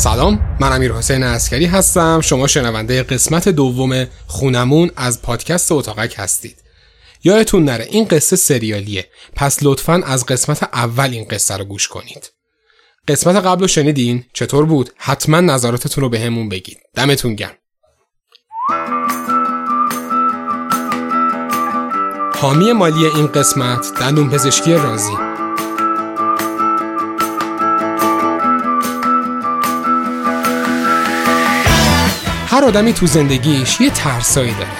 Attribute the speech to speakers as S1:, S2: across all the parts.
S1: سلام من امیر حسین اسکری هستم. شما شنونده قسمت دوم خونمون از پادکست اتاقک هستید. یادتون نره این قصه سریالیه. پس لطفا از قسمت اول این قصه رو گوش کنید. قسمت قبل رو شنیدین؟ چطور بود؟ حتما نظراتتون رو به همون بگید. دمتون گرم. حامی مالی این قسمت دندون پزشکی رازی. هر آدمی تو زندگیش یه ترسایی داره.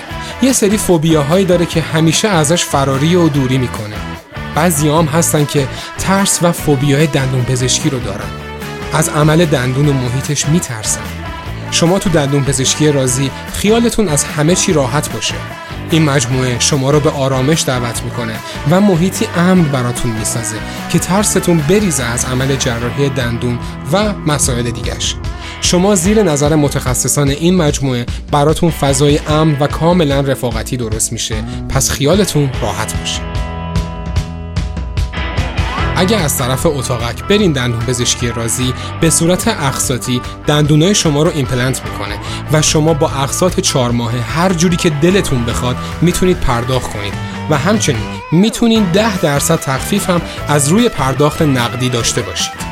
S1: یه سری فوبیاهایی داره که همیشه ازش فراری و دوری می‌کنه. بعضی هم هستن که ترس و فوبیای دندون پزشکی رو دارن. از عمل دندون و محیطش میترسن. شما تو دندون پزشکی رازی خیالتون از همه چی راحت باشه. این مجموعه شما رو به آرامش دعوت می‌کنه و محیطی امن براتون می‌سازه که ترستون بریزه از عمل جراحی دندون و مسائل دیگش شما زیر نظر متخصصان این مجموعه براتون فضای امن و کاملا رفاقتی درست میشه. پس خیالتون راحت باشه. اگه از طرف اتاقک برین دندون پزشکی رازی به صورت اقساطی دندونای شما رو ایمپلنت می‌کنه و شما با اقساط چهار ماهه هر جوری که دلتون بخواد می‌تونید پرداخت کنید. و همچنین می‌تونید ده درصد تخفیف هم از روی پرداخت نقدی داشته باشید.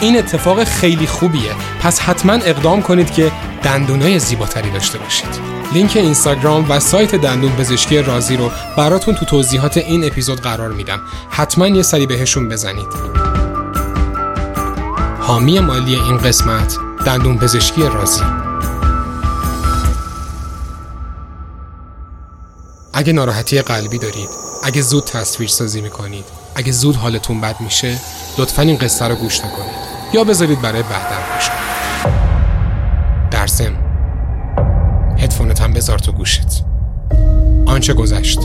S1: این اتفاق خیلی خوبیه. پس حتما اقدام کنید که دندونای زیباتری داشته باشید. لینک اینستاگرام و سایت دندون پزشکی رازی رو براتون تو توضیحات این اپیزود قرار میدم. حتما یه سری بهشون بزنید. حامی مالی این قسمت دندون پزشکی رازی. اگه ناراحتی قلبی دارید اگه زود تصویر سازی می‌کنید اگه زود حالتون بد میشه لطفا این قصه رو گوش نکنید. یا بذارید برای بعدا گوش در ضمن هدفونت هم بذار تو گوشت. آنچه گذشت.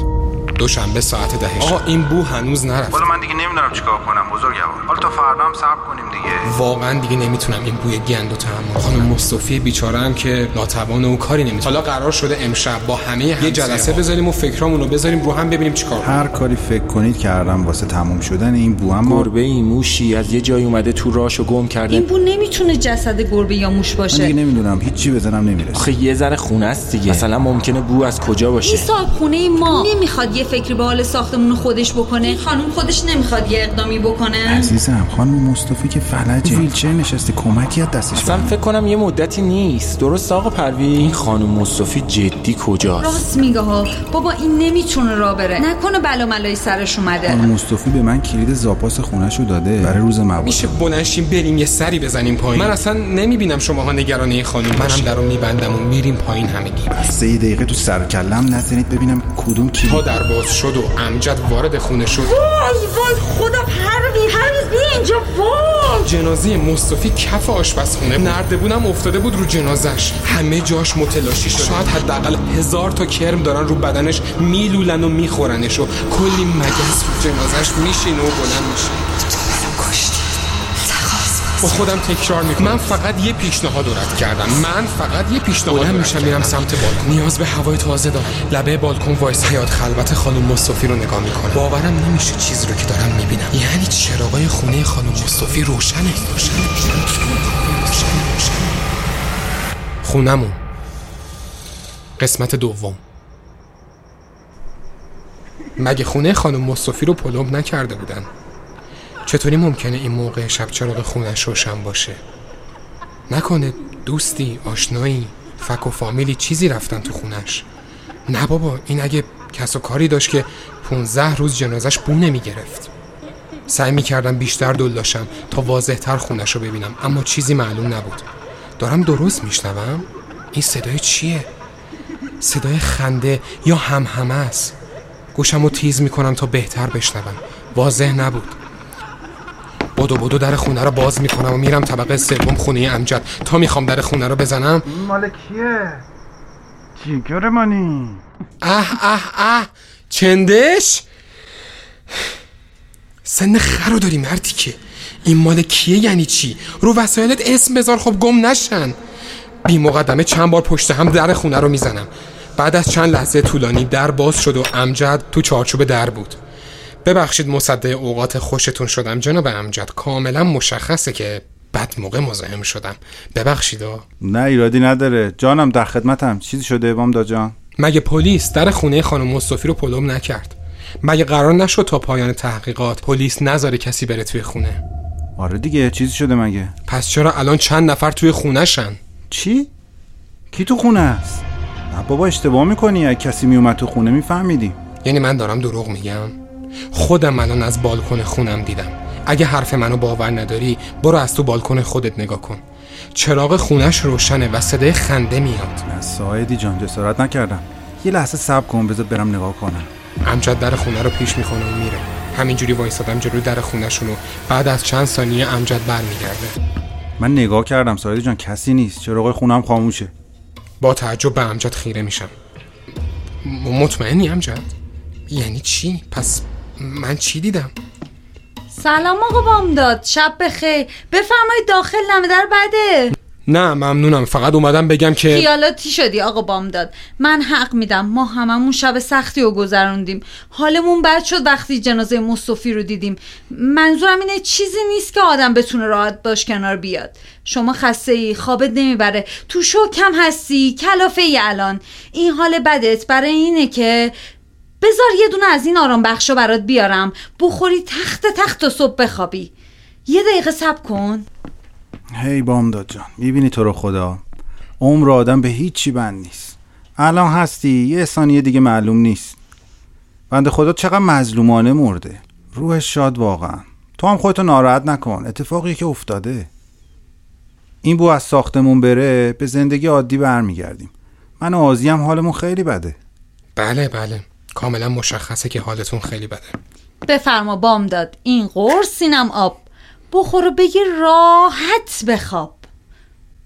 S1: دوشنبه ساعت ده آقا این بو هنوز نرفت.
S2: والا من دیگه نمی‌دونم چیکار کنم بزرگوار. حالا تا فردا هم صبر کنیم دیگه.
S1: واقعا دیگه نمی‌تونم این بوی گند و تحمل خانم مصطفی بیچاره هم که ناتوان و کاری نمی‌تونه. حالا قرار شده امشب با همه یه جلسه بذاریم و فکرامون رو بذاریم رو هم ببینیم چیکار
S3: هر کاری فکر کنید کردم واسه تموم شدن این بو هم
S4: گربه ای موشی از یه جای اومده تو راشو گم کرده.
S5: این بو نمی‌تونه جسد گربه یا موش
S3: من دیگه
S5: باشه
S3: نمی‌دونم هیچی بزنم نمی‌رسه.
S4: آخه یه ذره خونه است دیگه. مثلا ممکنه بو از کجا باشه؟
S5: این صاحب خونه ما. نمی‌خواد یه فکری به حال ساختمون خودش بکنه؟ این خانم خودش نمی‌خواد یه اقدامی بکنه.
S3: عزیزم خانم مصطفی که فلجه. ویلچر نشسته؟ کمکی از دستش
S4: اصلا. فکر کنم یه مدتی نیست. درست آقا پروین؟ این خانم مصطفی جدی کجاست؟
S5: راست میگه ها. بابا این نمی‌تونه را بره. نکنه بلا ملای سرش اومده.
S3: خانم مصطفی به من کلید زاپاس خونش رو داده. برای روز مبادا
S1: میشه بلنشیم بریم یه سری بزنیم پایین. من اصلا نمی‌بینم شماها نگران این خانم. منم درو میبندم و میریم پایین همگی.
S3: سه دقیقه تو سر کلم نزنید ببینم کدوم
S1: تا
S3: کلید
S1: در باز شد و امجد وارد خونه شد.
S5: وای وای خدا پروین پروین بیا اینجا وای.
S1: جنازه مصطفی کف آشپزخونه نردبونم افتاده بود رو جنازش همه جاش متلاشی شد. شاید حداقل هزار تا کرم دارن رو بدنش میلولن و میخورنش و کلی مگس رو جنازش میشینه و بلند میشه. با خودم تکرار می‌کنم. من فقط یه پیشنهاد رو رد کردم. من فقط یه پیشنهاد بلند میشم میرم سمت بالکن. نیاز به هوای تازه دارم. لبه بالکن وایس حیات خلوت خانم مصطفی رو نگاه می‌کنم. باورم نمیشه چیزی رو که دارم می‌بینم. یعنی چراغای خونه خانم مصطفی روشنه. روشنه خونمون قسمت دوم. مگه خونه خانم مصطفی رو پلم نکرده بودن؟ چطوری ممکنه این موقع شب چراغ خونش روشن باشه؟ نکنه دوستی آشنایی فک و فامیلی چیزی رفتن تو خونش. نه بابا این اگه کس و کاری داشت که 15 روز جنازش بو نمی‌گرفت. سعی می‌کردم بیشتر دلاشم تا واضحتر خونش رو ببینم اما چیزی معلوم نبود. دارم درست میشنوم؟ این صدای چیه؟ صدای خنده یا همهمه است؟ گوشم رو تیز می‌کنم تا بهتر بشنوم. واضح نبود. بدو بدو در خونه رو باز می‌کنم و میرم طبقه سوم خونه امجد. تا می‌خوام در خونه رو بزنم؟
S6: این مال کیه؟ جیگر منی
S1: اه اه اه. چندش؟ سن خر رو داری مردی که. این مال کیه یعنی چی؟ رو وسایلت اسم بذار خب گم نشن. بی مقدمه چند بار پشت هم در خونه رو می‌زنم. بعد از چند لحظه طولانی در باز شد و امجد تو چارچوب در بود. ببخشید مصدع اوقات خوشتون شدم. جناب امجد کاملا مشخصه که بد موقع مزاحم شدم. ببخشیدا
S3: نه ایرادی نداره. جانم در خدمتم. چیزی شده بامداد جان؟
S1: مگه پلیس در خونه خانم مصطفی رو پلم نکرد؟ مگه قرار نشد تا پایان تحقیقات پلیس نذاره کسی بره توی خونه؟
S3: آره دیگه چیزی شده مگه؟
S1: پس چرا الان چند نفر توی خونهشن
S3: چی؟ کی تو خونه است؟ نه بابا اشتباه می‌کنی. اگه کسی میومد تو خونه میفهمیدیم.
S1: یعنی من دارم دروغ میگم؟ خودم الان از بالکن خونم دیدم. اگه حرف منو باور نداری برو از تو بالکن خودت نگاه کن. چراغ خونش روشنه و صدای خنده میاد.
S3: نه سایدی جان جسارت نکردم. یه لحظه صبر کن بذار برم نگاه کنم.
S1: امجد در خونه رو پیش می‌کنه و میره. همینجوری وایسادم جلو در خونهشون و بعد از چند ثانیه امجد برمیگرده.
S3: من نگاه کردم سایدی جان کسی نیست. چراغ خونم خاموشه.
S1: با تعجب به امجد خیره میشم. مطمئنی امجد؟ یعنی چی؟ پس من چی دیدم؟
S5: سلام آقا بامداد. شب بخیر. بفرمایید داخل نمه در بده.
S1: نه ممنونم. فقط اومدم بگم که
S5: خیالاتی شدی آقا بامداد. من حق میدم. ما هممون شب سختی رو گذروندیم. حالمون بد شد وقتی جنازه مصطفی رو دیدیم. منظورم اینه چیزی نیست که آدم بتونه راحت باش کنار بیاد. شما خسته ای خوابت نمی‌بره. تو شو کم هستی کلافه ای الان. این حال بدت برای اینه که بذار یه دونه از این آرام بخشا برات بیارم. بخوری تخت تخت تا صبح بخوابی. یه دقیقه صبر کن.
S3: هی بامداد جان می‌بینی تو رو خدا؟ عمر آدم به هیچی بند نیست. الان هستی یه ثانیه دیگه معلوم نیست. بنده خدا چقدر مظلومانه مرده. روحش شاد واقعا. تو هم خودتو ناراحت نکن اتفاقی که افتاده. این بو از ساختمون بره به زندگی عادی برمیگردیم. من و آزی هم حالمون خیلی بده.
S1: بله بله. کاملا مشخصه که حالتون خیلی بده.
S5: بفرما بامداد این قرص اینم آب. بخور و بگیر راحت بخواب.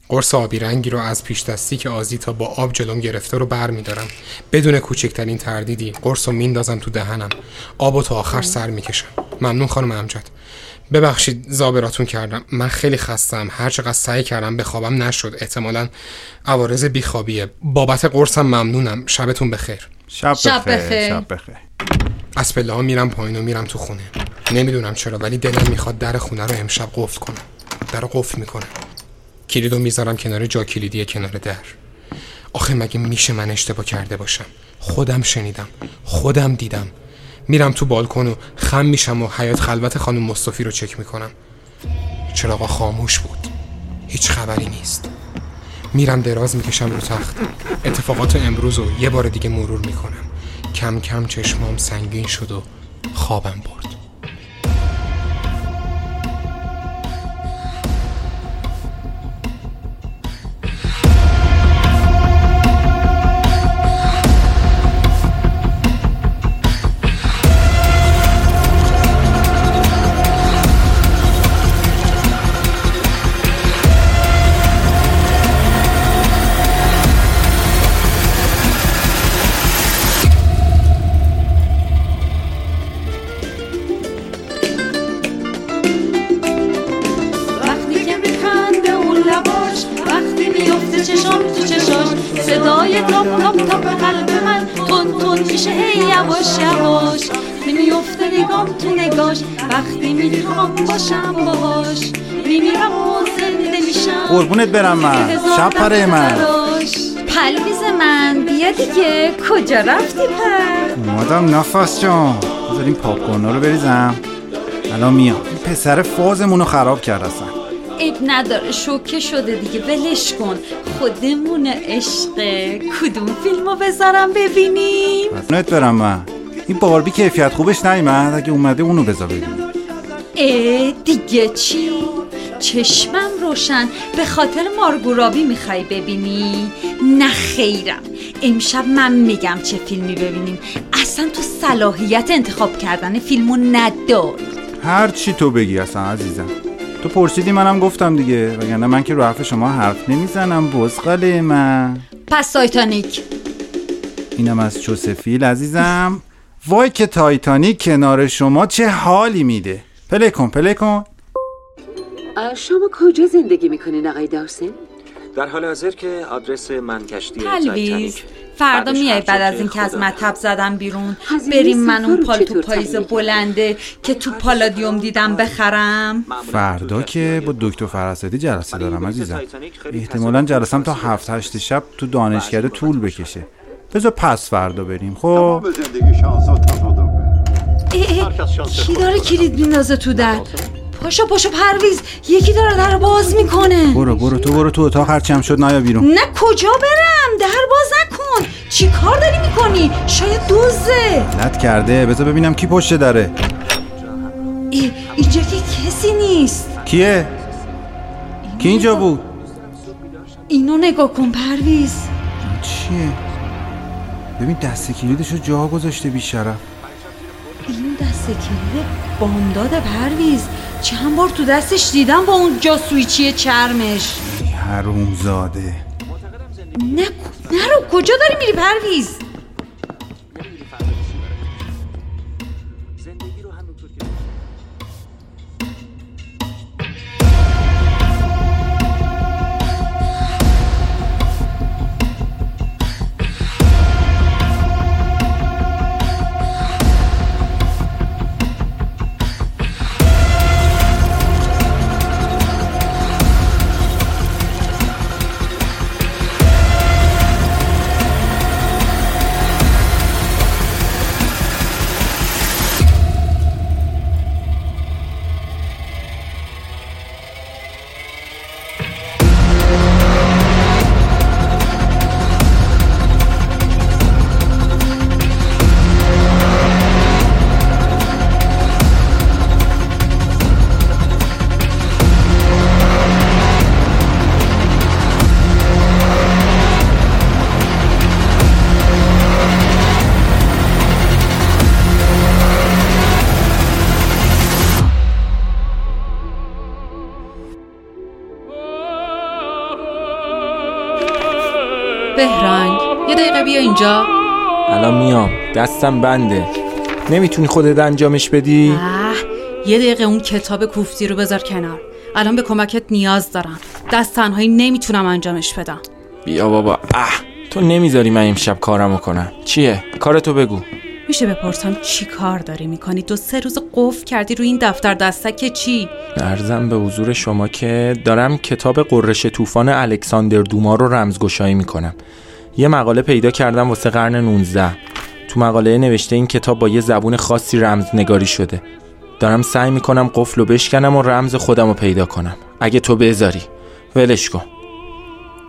S1: قرص آبی رنگی رو از پیش دستی که آزی تا با آب جلوم گرفته رو بر میدارم. بدون کوچکترین تردیدی قرص رو میندازم تو دهنم. آب و تا آخر سر می‌کشم. ممنون خانم امجد. ببخشید زابراتون کردم. من خیلی خستم هر چقدر سعی کردم بخوابم نشد. احتمالا عوارض بیخوابیه. بابت قرصم ممنونم. شبتون بخیر.
S3: شب,
S5: شب
S3: بخیر. شب بخیر.
S1: از پله ها میرم پایین و میرم تو خونه. نمی‌دونم چرا ولی دلم می‌خواد در خونه رو امشب قفل کنم. در رو قفل می‌کنم. کلیدو می‌ذارم کنار جا کلیدی کنار در. آخه مگه میشه من اشتباه کرده باشم؟ خودم شنیدم خودم دیدم. میرم تو بالکن و خم میشم و حیات خلوت خانم مصطفی رو چک می‌کنم. چراغا خاموش بود. هیچ خبری نیست. میرم دراز می‌کشم رو تخت. اتفاقات امروز رو یه بار دیگه مرور می‌کنم. کم کم چشمام سنگین شد و خوابم برد.
S7: میشه هی یواش یواش میفته نگام تو نگاش وقتی می‌خوام باشم باهاش میمیرم و زنده میشم.
S3: قربونت برم من. شب پره من.
S5: پلویز من بیا دیگه. کجا رفتی پر
S3: اومدم نفس جان. بذار این پاپکورنا رو بریزم. الان میام. این پسر فازمون رو خراب کرد اصلا.
S5: عیب نداره شوکه شده دیگه ولش کن. خودمون عشق کدوم فیلمو بذارم ببینیم؟
S3: قربونت برم من. این باربی کیفیت خوبش نیومد اگه اومده اونو بذار ببینیم.
S5: اه دیگه چی؟ چشمم روشن. به خاطر مارگورابی می‌خوای ببینی؟ نه خیرم. امشب من میگم چه فیلمی ببینیم. اصلا تو صلاحیت انتخاب کردن فیلمو نداری
S3: هر چی تو بگی اصلا عزیزم. تو پرسیدی منم گفتم دیگه وگرنه من که رو حرف شما حرف نمی‌زنم بزغله من.
S5: پس تایتانیک.
S3: اینم از چوسفیل عزیزم. وای که تایتانیک کنار شما چه حالی میده. پلی کن پلی کن.
S8: شما کجا زندگی می‌کنین آقای دارسن؟ در حال حاضر که آدرس منکشتی
S5: پلویز
S8: تایتانیک
S5: فردا میای بعد از
S8: که
S5: اینکه از مطب زدم بیرون بریم من اون پالتو پاییز
S7: کردی؟
S5: بلنده که تو پالادیوم دیدم بخرم
S3: فردا که با دکتر فراسدی جلسه دارم عزیزم احتمالا جلسم تا هفت هشت شب تو دانشکده طول بکشه بذار پس فردا بریم خب
S5: کی داره کلید میندازه تو در پاشو پاشو پرویز. یکی داره در باز می‌کنه.
S3: برو برو تو برو تو اتاق هرچی هم شد نیا بیرون.
S5: نه کجا برم؟ در باز نکن. چی کار داری می‌کنی؟ شاید دوزه
S3: لط کرده. بذار ببینم کی پشت دره.
S5: ای، اینجا که کسی نیست.
S3: کیه؟ کی اینجا بود؟
S5: اینو نگاه کن پرویز.
S3: چیه؟ ببین دست کلیدشو جا گذاشته بیشرف.
S5: این دست کلید بامداد پرویز. چند بار تو دستش دیدم با اون جاسویچی چرمش.
S3: حرومزاده.
S5: نه نرو کجا داری میری پرویز؟
S4: دستم بنده. نمی‌تونی خودت انجامش بدی؟
S9: اه یه دقیقه اون کتاب کوفتی رو بذار کنار. الان به کمکت نیاز دارم. دست تنهایی نمی‌تونم انجامش بدم.
S4: بیا بابا. اه تو نمی‌ذاری من امشب کارمو کنم. چیه؟ کارتو بگو.
S9: میشه بپرسم چی کار داری می‌کنی؟ تو سه روز قفل کردی روی این دفتر دستک چی؟
S4: ارزم به حضور شما که دارم کتاب قررش طوفان الکساندر دوما رو رمزگشایی می‌کنم. یه مقاله پیدا کردم واسه قرن 19 تو مقاله نوشته این کتاب با یه زبون خاصی رمزنگاری شده. دارم سعی می‌کنم قفل رو بشکنم و رمز خودم رو پیدا کنم. اگه تو بذاری. ولش کن.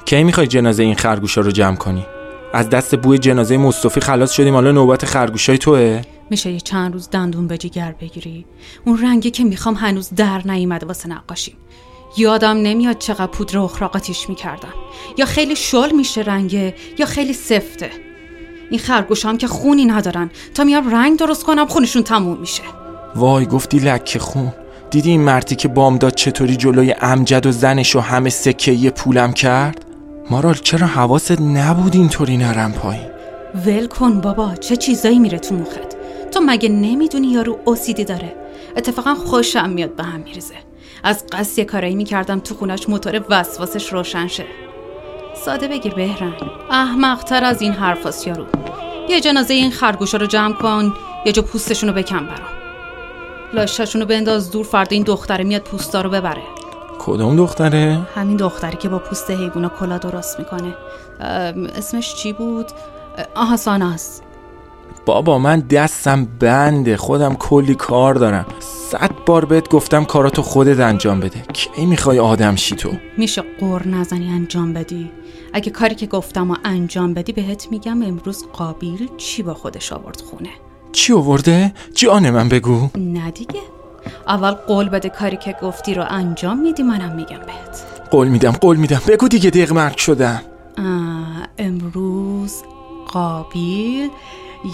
S4: کی می‌خوای جنازه این خرگوشا رو جمع کنی؟ از دست بوی جنازه مصطفی خلاص شدیم حالا نوبت خرگوشای توه؟
S9: میشه یه چند روز دندون به جگر بگیری. اون رنگی که می‌خوام هنوز در نیومده واسه نقاشیم یادم نمیاد چقدر پودر اخراقاتیش می‌کردم. یا خیلی شل میشه رنگه یا خیلی سفته. این خرگوشام که خونی ندارن. تا میام رنگ درست کنم خونشون تموم میشه.
S4: وای گفتی لکه خون. دیدی این مردی که بامداد چطوری جلوی امجد و زنش و همه سکه پولم کرد؟ مارال چرا حواست نبود اینطوری نرم پایین؟
S9: ول کن بابا چه چیزایی میره تو مخت؟ تو مگه نمی‌دونی یارو اوسیدی داره؟ اتفاقا خوشم میاد به هم میریزه. از قصد یه کارایی می‌کردم تو خونش موتور وسواسش روشن شه. ساده بگیر بهرنگ احمقتر از این حرفاست یارو. یه جنازه این خرگوشا رو جمع کن یه جا پوستشون رو بکن برام. لاشاشون رو بنداز دور فردا این دختره میاد پوستا رو ببره.
S4: کدوم دختره؟
S9: همین دختری که با پوست حیوونا کلا درست می‌کنه. اسمش چی بود؟ آها ساناس
S4: بابا من دستم بنده خودم کلی کار دارم. صد بار بهت گفتم کاراتو خودت انجام بده. کی می‌خوای آدم شی تو؟
S9: میشه قور نزنی انجام بدی؟ اگه کاری که گفتم و انجام بدی بهت میگم امروز قابیل چی با خودش آورد خونه؟
S4: چی آورده؟ جان من بگو.
S9: نه دیگه. اول قول بده کاری که گفتی رو انجام میدی منم میگم بهت.
S4: قول میدم قول میدم. بگو دیگه دق مرگ شدم.
S9: امروز قابیل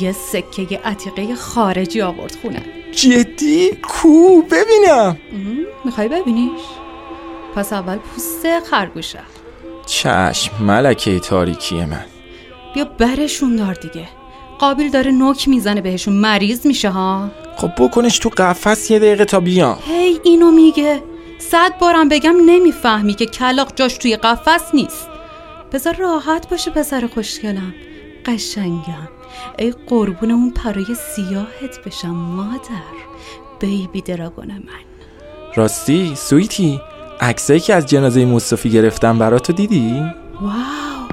S9: یه سکه عتیقه خارجی آورد خونه.
S4: جدی؟ کو؟ ببینم.
S9: می‌خوای ببینیش؟ پس اول پوست خرگوشه.
S4: چشم ملکه تاریکی من.
S9: بیا برشون دار دیگه. قابیل داره نوک می‌زنه بهشون. مریض میشه ها؟
S4: خب بکنش تو قفس یه دقیقه تا بیام.
S9: هی اینو میگه. صد بارم بگم نمی‌فهمی که کلاق جاش توی قفس نیست. بذار راحت باشه پسر خوشگلم. قشنگم. ای قربون اون پرای سیاهت بشم مادر. بیبی دراگون من.
S4: راستی سویتی عکسایی که از جنازه مصطفی گرفتم براتو دیدی؟
S9: واو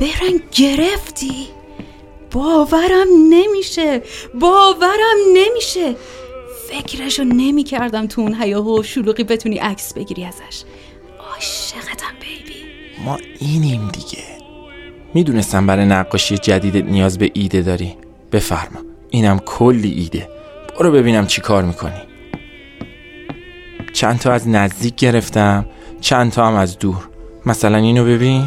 S9: برن گرفتی. باورم نمیشه باورم نمیشه. فکرشو نمی کردم تو اون هیاهو و شلوغی بتونی عکس بگیری ازش. عاشقتم بیبی.
S4: ما اینیم دیگه. می‌دونستم برای نقاشی جدیدت نیاز به ایده داری. بفرما. اینم کلی ایده. برو ببینم چی کار می‌کنی. چند تا از نزدیک گرفتم چند تا هم از دور. مثلا اینو ببین.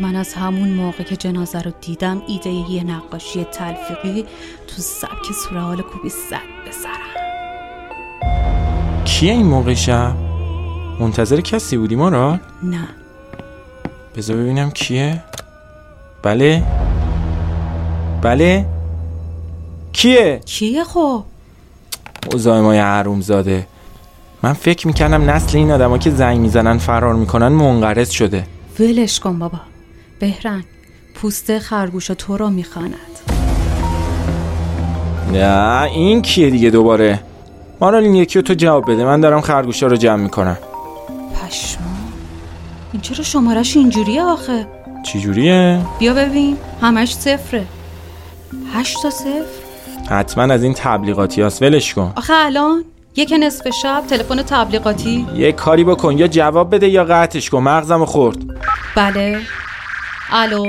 S9: من از همون موقع که جنازه رو دیدم ایده یه نقاشی تلفیقی تو سبک سورال کوبی زد به سرم.
S4: کیه این موقع شب؟ منتظر کسی بودی ما را؟
S9: نه.
S4: بذار ببینم کیه؟ بله؟ بله؟ کیه؟
S9: کیه خب؟
S4: مزاحمای حروم زاده من فکر می‌کردم نسل این آدما که زنگ می‌زنن فرار می‌کنن منقرض شده.
S9: ولش کن بابا. بهرنگ پوست خرگوش تو رو می‌خواند.
S4: نه این کیه دیگه دوباره؟ مارال این یکی رو تو جواب بده. من دارم خرگوشا رو جمع می‌کنم.
S9: پشما این چرا شمارش اینجوریه آخه؟
S4: چی جوریه؟
S9: بیا ببین همش صفره. هشت تا صفر؟
S4: حتما از این تبلیغاتی هست ولش کن.
S9: آخه الان یک نصف شب تلفن تبلیغاتی.
S4: یه کاری بکن یا جواب بده یا قطعش کن مغزمو خورد.
S9: بله. الو.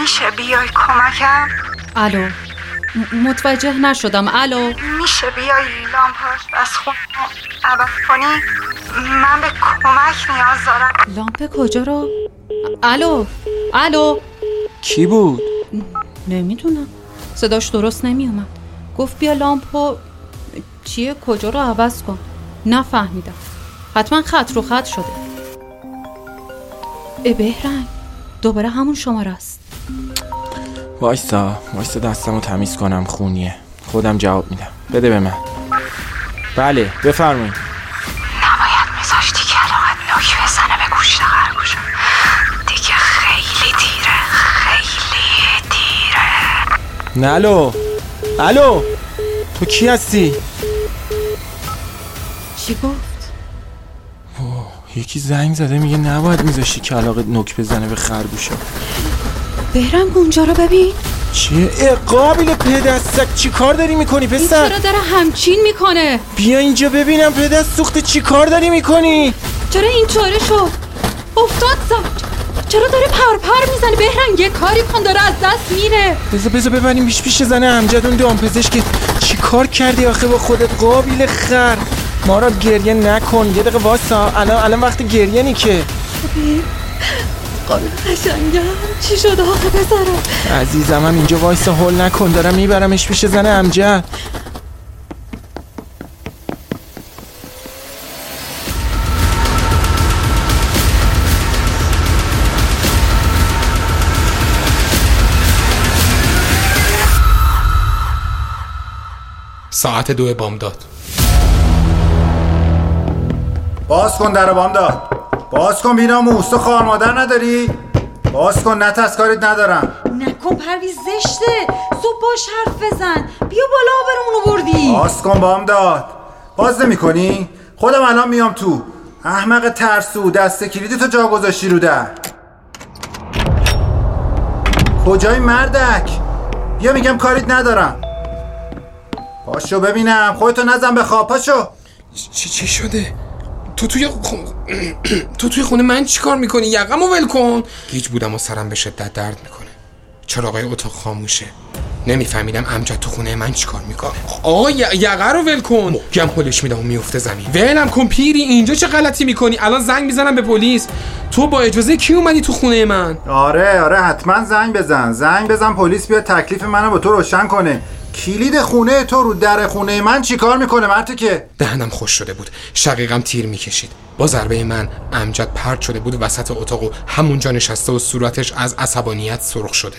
S10: میشه بیای کمکم؟
S9: الو. م- متوجه نشدم. الو.
S10: میشه بیای لامپاش از خون عوض کنی؟ من به کمک نیاز دارم.
S9: لامپ کجا رو؟ الو الو.
S4: کی بود؟
S9: نمی‌دونم. صداش درست نمیومد گفت بیا لامپو چیه کجا رو عوض کن. نفهمیدم. حتما خط رو خط شده. ای بهرنگ دوباره همون شماره است.
S4: وایسا وایسا دستمو تمیز کنم خونیه. خودم جواب میدم. بده به من. بله بفرمایید. نه الو الو تو کی هستی؟
S9: چی گفت؟
S4: یکی زنگ زده میگه نباید میذاشتی کلاقت نوک بزنه به خرگوشا
S9: بهرنگ اونجا رو ببین
S4: چیه؟ اه، قابل پدستک چی کار داری می‌کنی
S9: این
S4: پسر؟
S9: چرا داره همچین می‌کنه
S4: بیا اینجا ببینم پدست سوخته چی کار داری می‌کنی؟
S9: چرا اینطوره شد افتاد زد چرا داره پرپر می‌زنه؟ بهرنگ یه کاری کن داره از دست میره.
S4: بذار بذار ببریم پیش پیش زنه امجد اون دامپزشک چی کار کردی آخه با خودت؟ قابل خر. ما را گریه نکن. یه دقیقه واسا الان الان وقت گریه نی که
S9: قابل قشنگم. چی شده آخه پسرم؟
S4: عزیزم هم اینجا وایسا. هول نکن. دارم میبرمش پیش زن امجد.
S1: ساعت دو بامداد.
S3: باز کن در بام داد باز کن بیناموس تو خوار مادر نداری؟ باز کن نت از کاریت ندارم.
S5: نکن پرویز زشته. زود باش حرف بزن. بیا بالا آبرمونو بردی.
S3: باز کن بام داد باز نمی کنی؟ خودم الان میام تو. احمق ترسو دست کلیدی تو جا گذاشتی رو در. کجای مردک؟ بیا میگم کاریت ندارم. پاشو ببینم. خودتو نزن به خواب پاشو.
S1: چی چی شده؟ تو توی خ- تو توی خونه من چیکار می‌کنی؟ یقمو ول کن. گیج بودم و سرم به شدت درد می‌کنه. چراغای اتاق خاموشه. نمیفهمیدم امجد تو خونه من چیکار می‌کنه. آقا یقه رو ول کن. گم پلش میدم و میفته زمین. ولم کن پیری اینجا چه غلطی می‌کنی؟ الان زنگ می‌زنم به پلیس. تو با اجازه کی اومدی تو خونه من؟
S3: آره آره حتما زنگ بزن. زنگ بزن پلیس بیاد تکلیف منو با تو روشن کنه. کلید خونه تو رو در خونه من چیکار می‌کنه مرتی که؟
S1: دهنم خوش شده بود. شقیقم تیر می‌کشید. با ضربه من امجد پرت شده بود وسط اتاق و همونجا نشسته و صورتش از عصبانیت سرخ شده.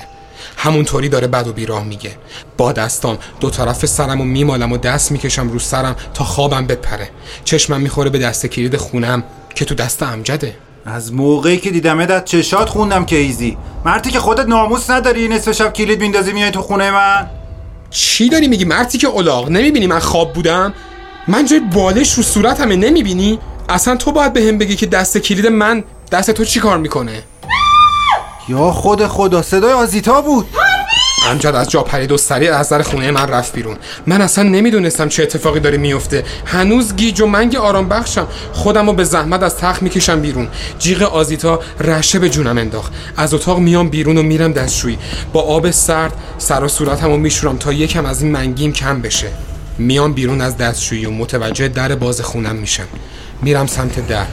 S1: همونطوری داره بد و بیراه میگه. با دستام دو طرف سرم و میمالم و دست می‌کشم رو سرم تا خوابم بپره. چشمم می‌خوره به دست کلید خونم که تو دست امجده.
S3: از موقعی که دیدمت از چشات خوندم که ایزی. مردی که خودت ناموس نداری نصف شب کلید میندازی میای تو خونه من؟
S1: چی داری میگی؟ مرتی که الاغ نمی‌بینی من خواب بودم؟ من جای بالش رو صورتمه نمی‌بینی؟ اصلا تو باید به هم بگی که دست کلید من دست تو چی کار می‌کنه؟
S3: یا خود خدا صدای آزیتا بود.
S1: امجد از جا پرید و سریع از در خونه من رفت بیرون. من اصلا نمی‌دونستم چه اتفاقی داره میفته هنوز گیج و منگ آرام بخشم. خودم رو به زحمت از تخت می‌کشم بیرون. جیغ آزیتا رشه به جونم انداخت. از اتاق میام بیرون و میرم دستشویی. با آب سرد سر و صورتم رو میشورم تا یکم از این منگیم کم بشه. میام بیرون از دستشویی و متوجه در باز خونم میشم. میرم سمت در.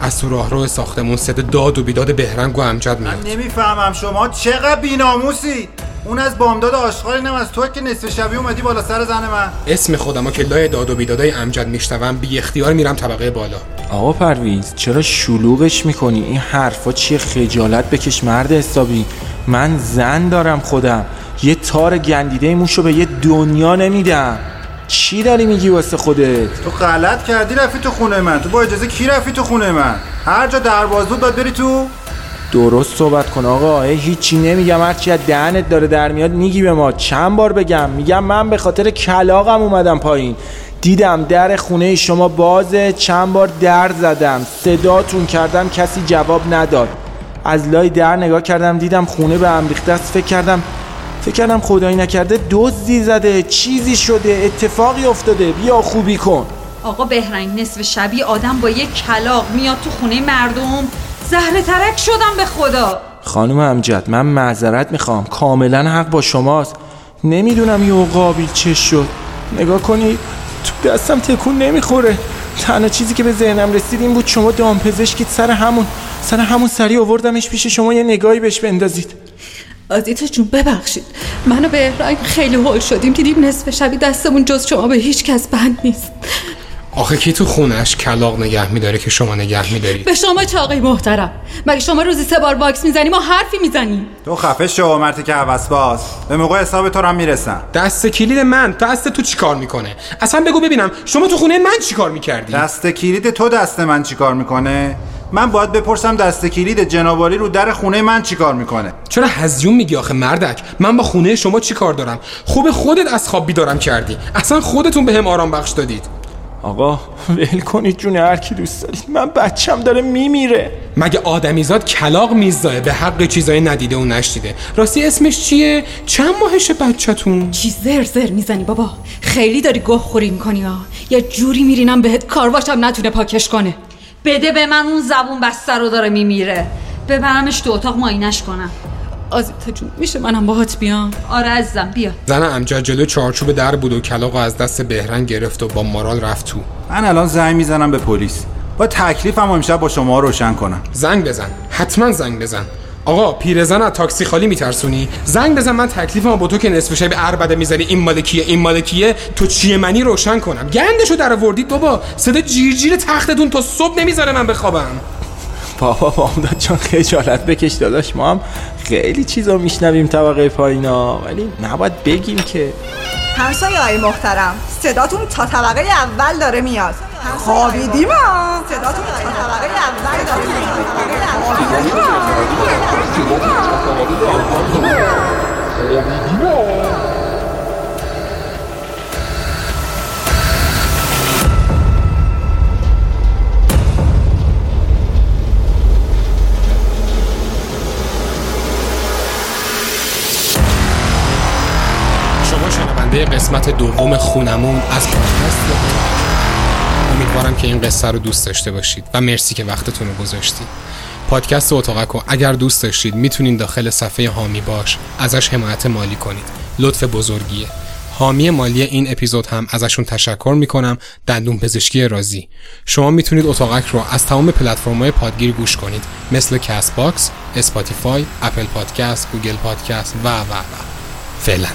S1: از تو راهرو ساختمون صدا داد و بیداد بهرنگ و امجد میاد.
S3: من نمی‌فهمم شما چقدر بیناموسی. اون از بامداد آشغال اینم از تو که نصف شبی اومدی بالا سر زن من.
S1: اسم خودم که لای داد و بیدادای امجد میشنوم بی اختیار میرم طبقه بالا.
S4: آقا پرویز چرا شلوغش می‌کنی؟ این حرفا چیه؟ خجالت بکش مرد حسابی. من زن دارم خودم. یه تار گندیده موشو به یه دنیا نمیدم. چی داری میگی واسه خودت؟
S3: تو غلط کردی رفتی تو خونه من. تو با اجازه کی رفتی تو خونه من؟ هر جا درواز بود باید بری تو؟
S4: درست صحبت کن آقا هیچی نمیگم هرچی از دهنت داره در میاد میگی به ما. چند بار بگم؟ میگم من به خاطر کلاقم اومدم پایین. دیدم در خونه شما بازه چند بار در زدم. صداتون کردم کسی جواب نداد. از لای در نگاه کردم دیدم خونه به هم ریخته است. فکر کردم فکر کردم خدایی نکرده دزدی زده چیزی شده اتفاقی افتاده. بیا خوبی کن.
S5: آقا بهرنگ نصف شبی آدم با یک کلاق میاد تو خونه مردم. زهره ترک شدم به خدا.
S4: خانم امجد من معذرت می‌خوام. کاملا حق با شماست. نمی‌دونم یه قابل چه شد. نگاه کنید تو دستم تکون نمی‌خوره. تنها چیزی که به ذهنم رسید این بود شما دامپزشکید سر همون. سر همون سری آوردمش پیش شما یه نگاهی بهش بندازید.
S9: آزیتا جون ببخشید. منو به رنگ خیلی هول شدیم دیدیم نصف شبی دستمون جز شما به هیچ کس بند نیست.
S1: آخه کی تو خونش کلاق نگه میداره که شما نگه میدارید؟
S9: به شما چاقی محترم. مگه شما روزی سه بار واکس می‌زنی؟ ما حرفی می‌زنیم.
S3: تو خفه شو مرتی که حوس باز. به موقع حساب تو هم می‌رسم
S1: دست کلید من. دست تو چیکار می‌کنه؟ اصلا بگو ببینم. شما تو خونه من چیکار می‌کردی؟
S3: دست کلید تو دست من چیکار می‌کنه؟ من باید بپرسم دست کلید جنابالی رو در خونه من چیکار می‌کنه؟
S1: چرا هزیون میگی آخه مردک؟ من با خونه شما چیکار دارم؟ خوب خودت از خواب بیدارم کردی. اصلا خودتون به هم آرام بخش دادید.
S4: آقا ول کنید جون هر کی دوست دارید. من بچم داره میمیره.
S1: مگه آدمیزاد کلاق میزداه به حق چیزای ندیده و نشدیده راستی اسمش چیه؟ چند ماهشه بچهتون؟
S9: چی زر زر می‌زنی بابا؟ خیلی داری گوه خوری می‌کنی ها. یه جوری میرینم بهت کارواشم نتونه پاکش کنه.
S5: بده به من اون زبون بسته رو داره میمیره. ببرمش تو اتاق ماینش کنم.
S9: آزیتا جون میشه منم باهات بیام؟
S5: آره عزیزم بیا.
S1: زن امجد جلو چارچوب در بود و کلاقو از دست بهرنگ گرفت و با مارال رفت تو.
S3: من الان زنگ می‌زنم به پلیس. با تکلیفم امشب با شما روشن کنم.
S1: زنگ بزن. حتما زنگ بزن. آقا پیرزن از تاکسی خالی میترسونی؟ زنگ بزن من تکلیفم با تو که نصف شب عربده می‌زنی این مالکیه این مالکیه تو چیه منی؟ روشن کنم. گندشو در آوردید بابا. صدا جیرجیر تختتون تا صبح نمی‌ذاره من بخوابم.
S4: بابا بامداد جان خجالت بکش داداش. ما هم خیلی چیزا میشنویم طبقه پایینا ولی نباید بگیم که.
S10: همسایه های محترم صداتون تا طبقه اول داره میاد. خوابیدیم؟ ها صداتون تا طبقه اول داره میاد.
S1: شما شنونده قسمت دوم خونمون از پادکست. امیدوارم که این قصه رو دوست داشته باشید و مرسی که وقتتون رو گذاشتید. پادکست اتاقک رو اگر دوست داشتید می‌تونید داخل صفحه حامی باش ازش حمایت مالی کنید. لطف بزرگیه. حامی مالی این اپیزود هم ازشون تشکر می‌کنم. دندون پزشکی رازی. شما می‌تونید اتاقک رو از تمام پلتفرم‌های پادگیر گوش کنید. مثل Castbox، اسپاتیفای، اپل پادکست، گوگل پادکست و و و. فعلا.